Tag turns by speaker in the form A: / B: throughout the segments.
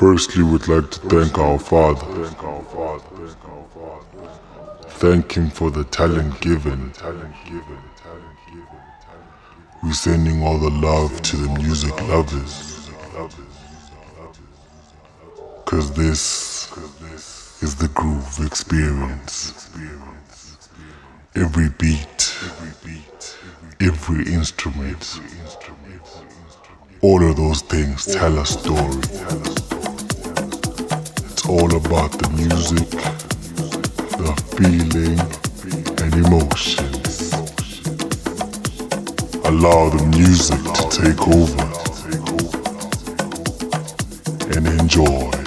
A: Firstly, we'd like to thank our Father. Thank Him for the talent given. We're sending all the love to the music lovers. Cause this is the groove experience. Every beat, every instrument, all of those things tell a story. All about the music, the feeling, and emotions. Allow the music to take over and enjoy.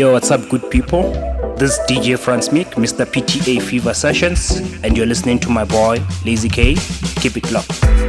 B: Yo, what's up, good people? This is DJ Fransmic, Mr. PTA Fever Sessions, and you're listening to my boy, Lazy K. Keep it locked.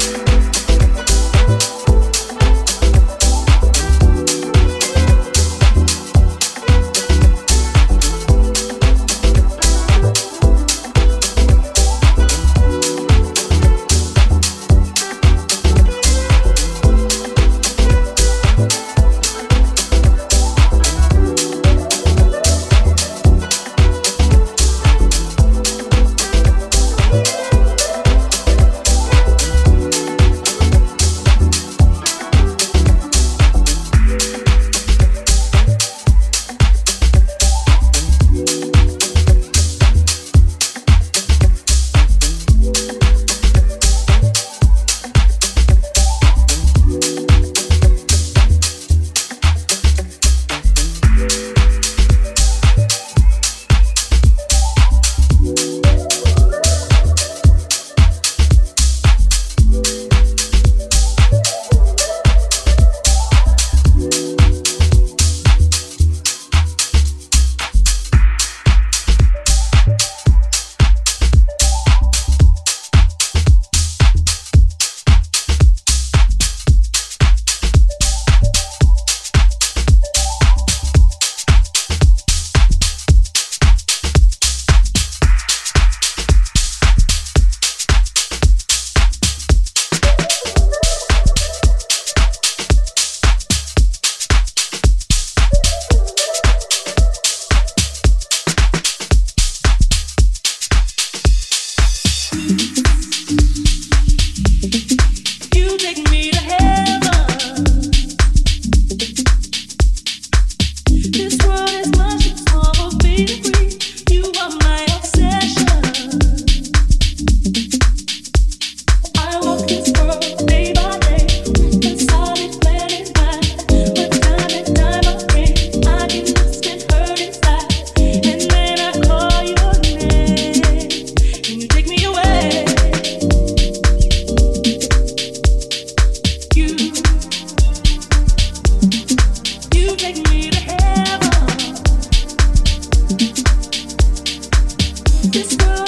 C: go.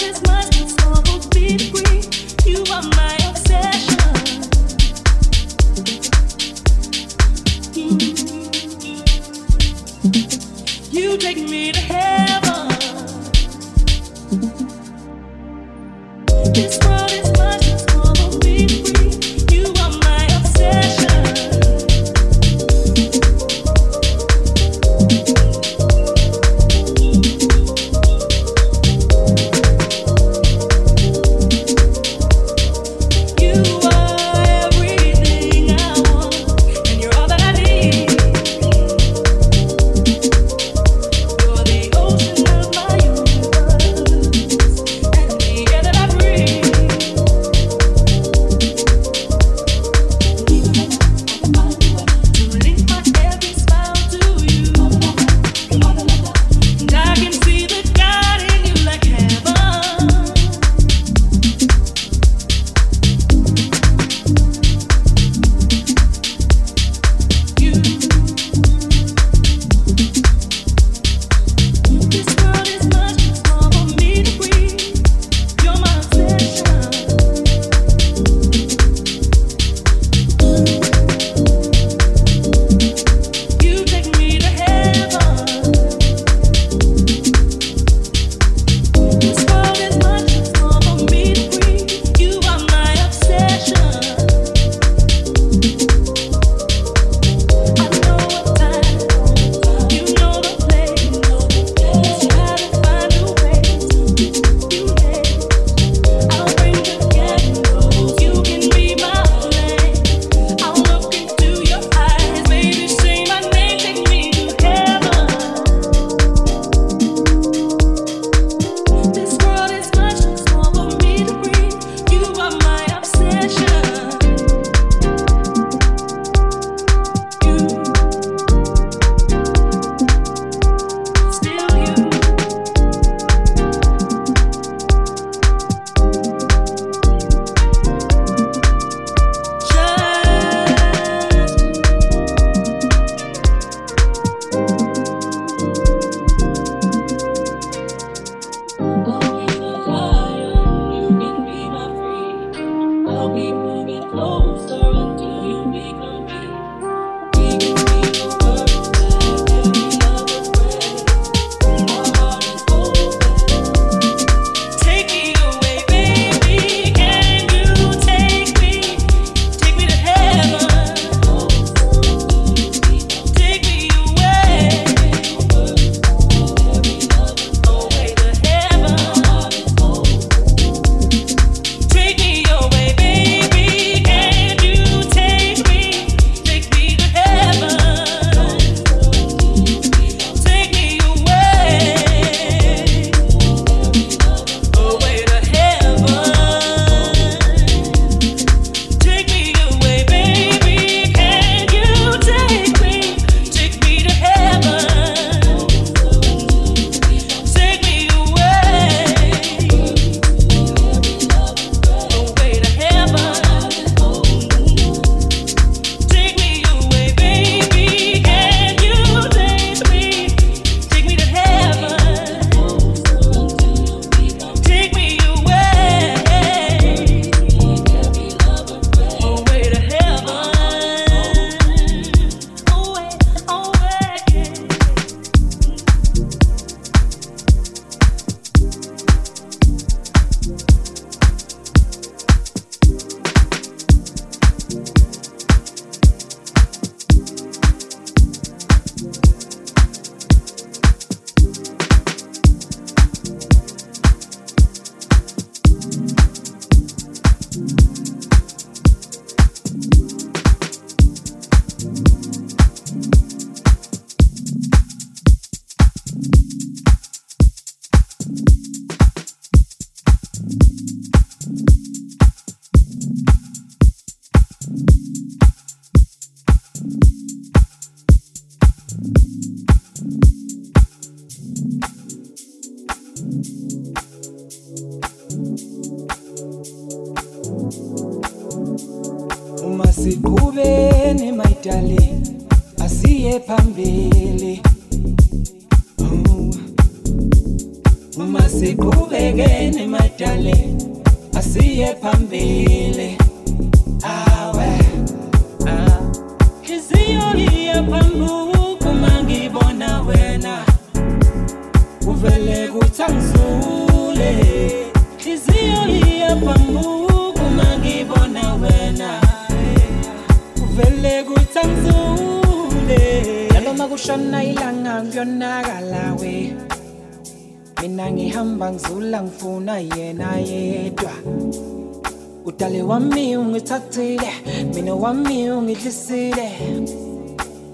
C: Udale wami ungithathile mina wami ungidlisile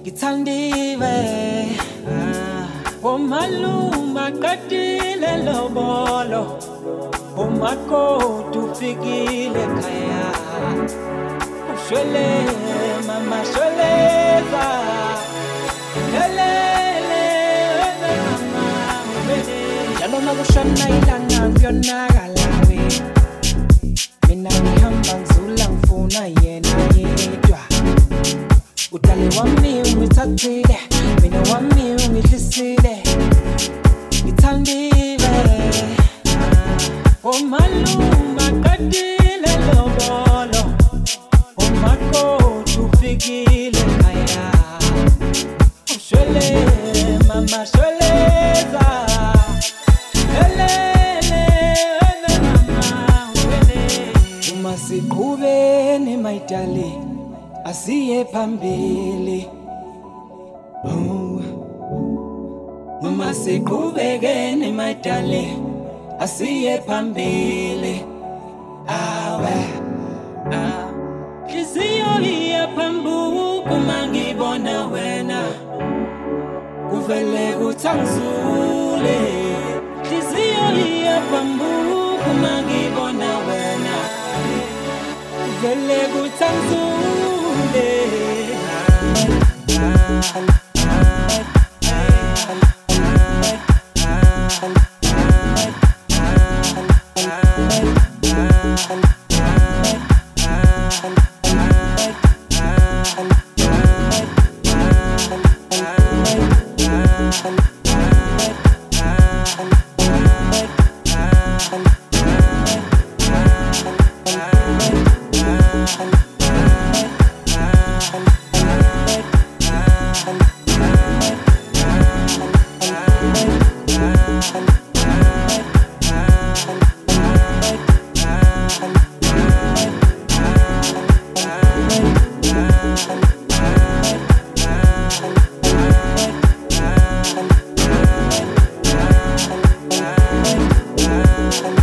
C: ngithandiwe ah. omaluma qedile lobolo umakoti ufikile khaya ushwele mama shweleza lelele wena mama ubele njalo makushona ilanga kuyonakala we mina phambili. Awe ah. hliziyo iya phambuku mangibona wena. Kuvele kuthangizule hliziyo iya phambuku mangibona wena. Kuvele kuthangizule kushona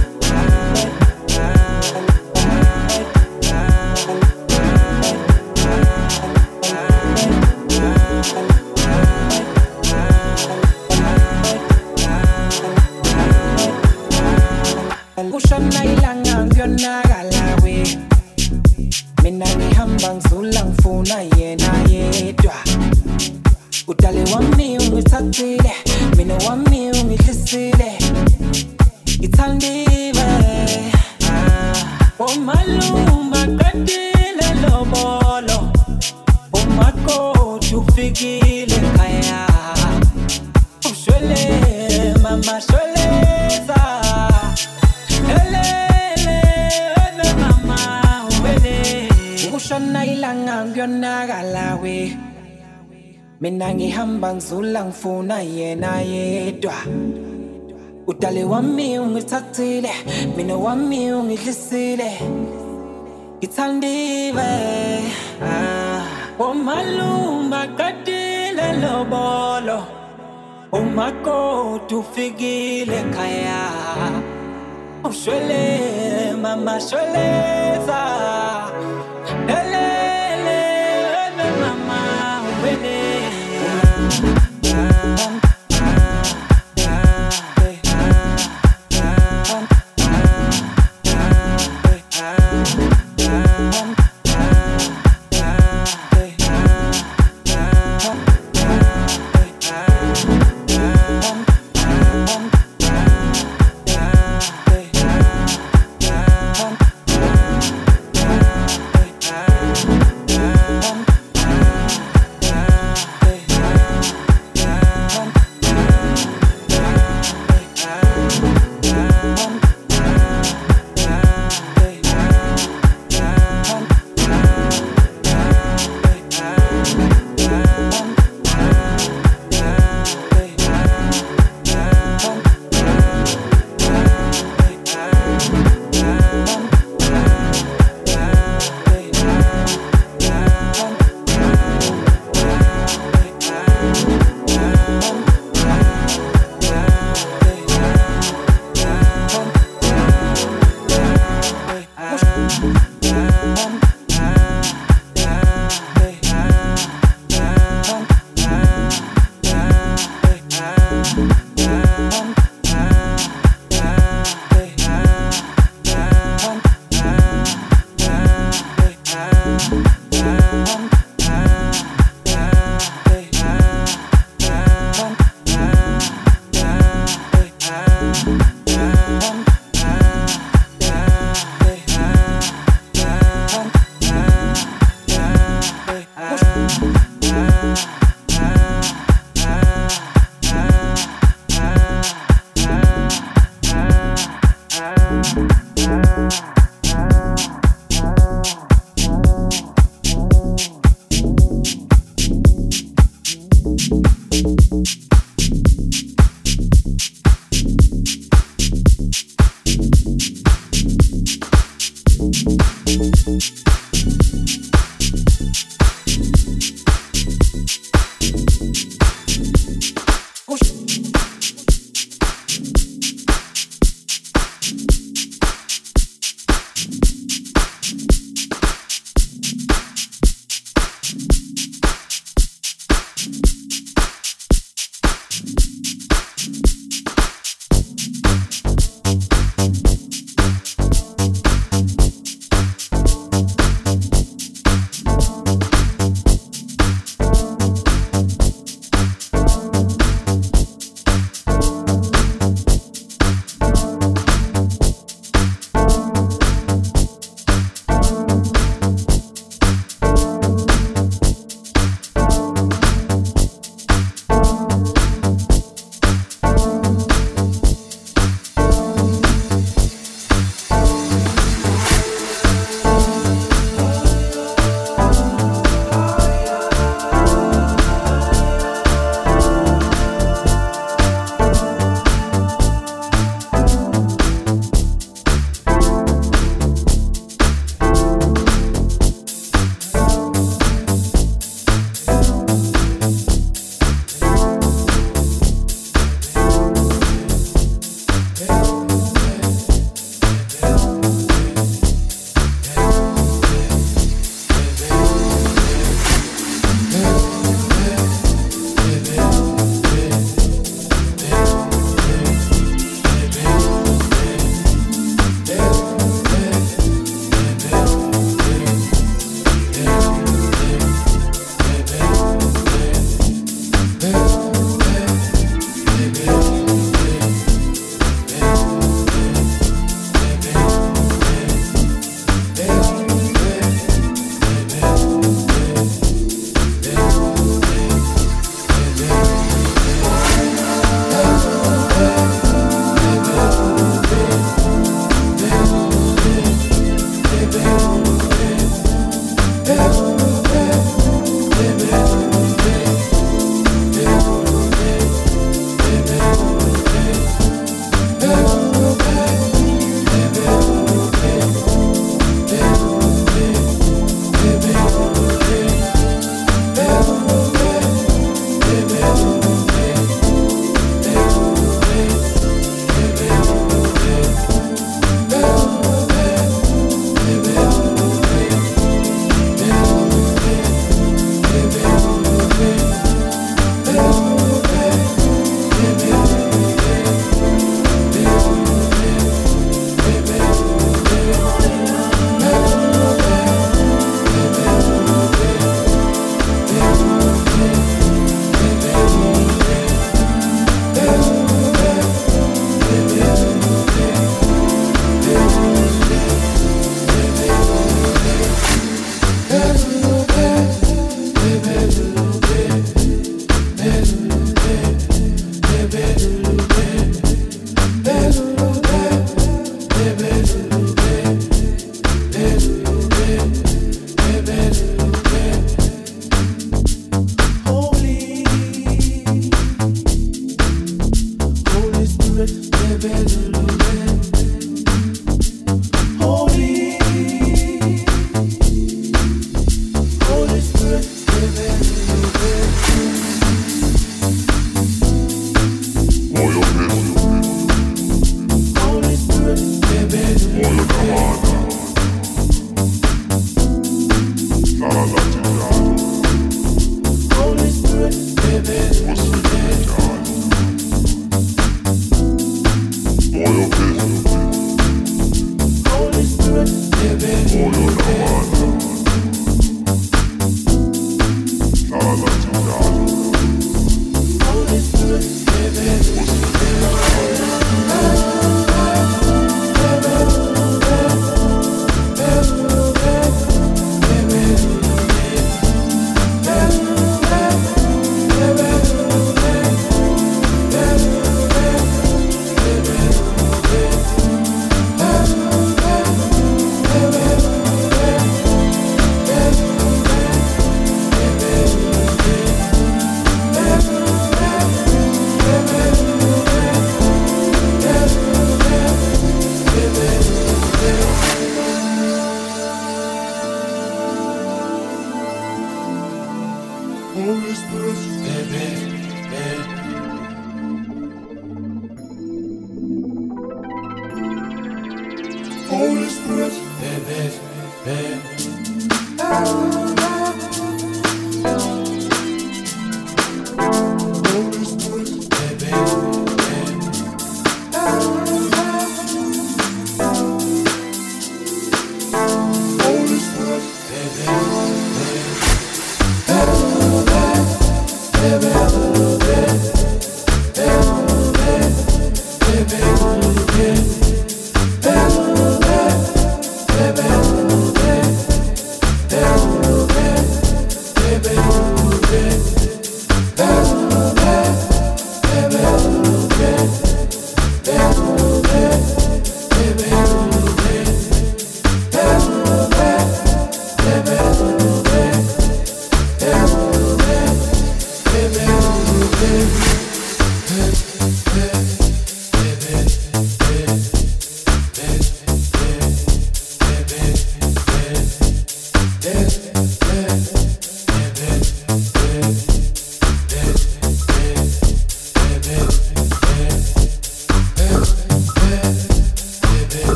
C: ngizula ngifuna yena yedwa. Udale wami ungithathile mina wami ungidlisile. Ngithandiwe ah. omaluma qedile lobolo umakoti ufikile khaya ushwele mama shweleza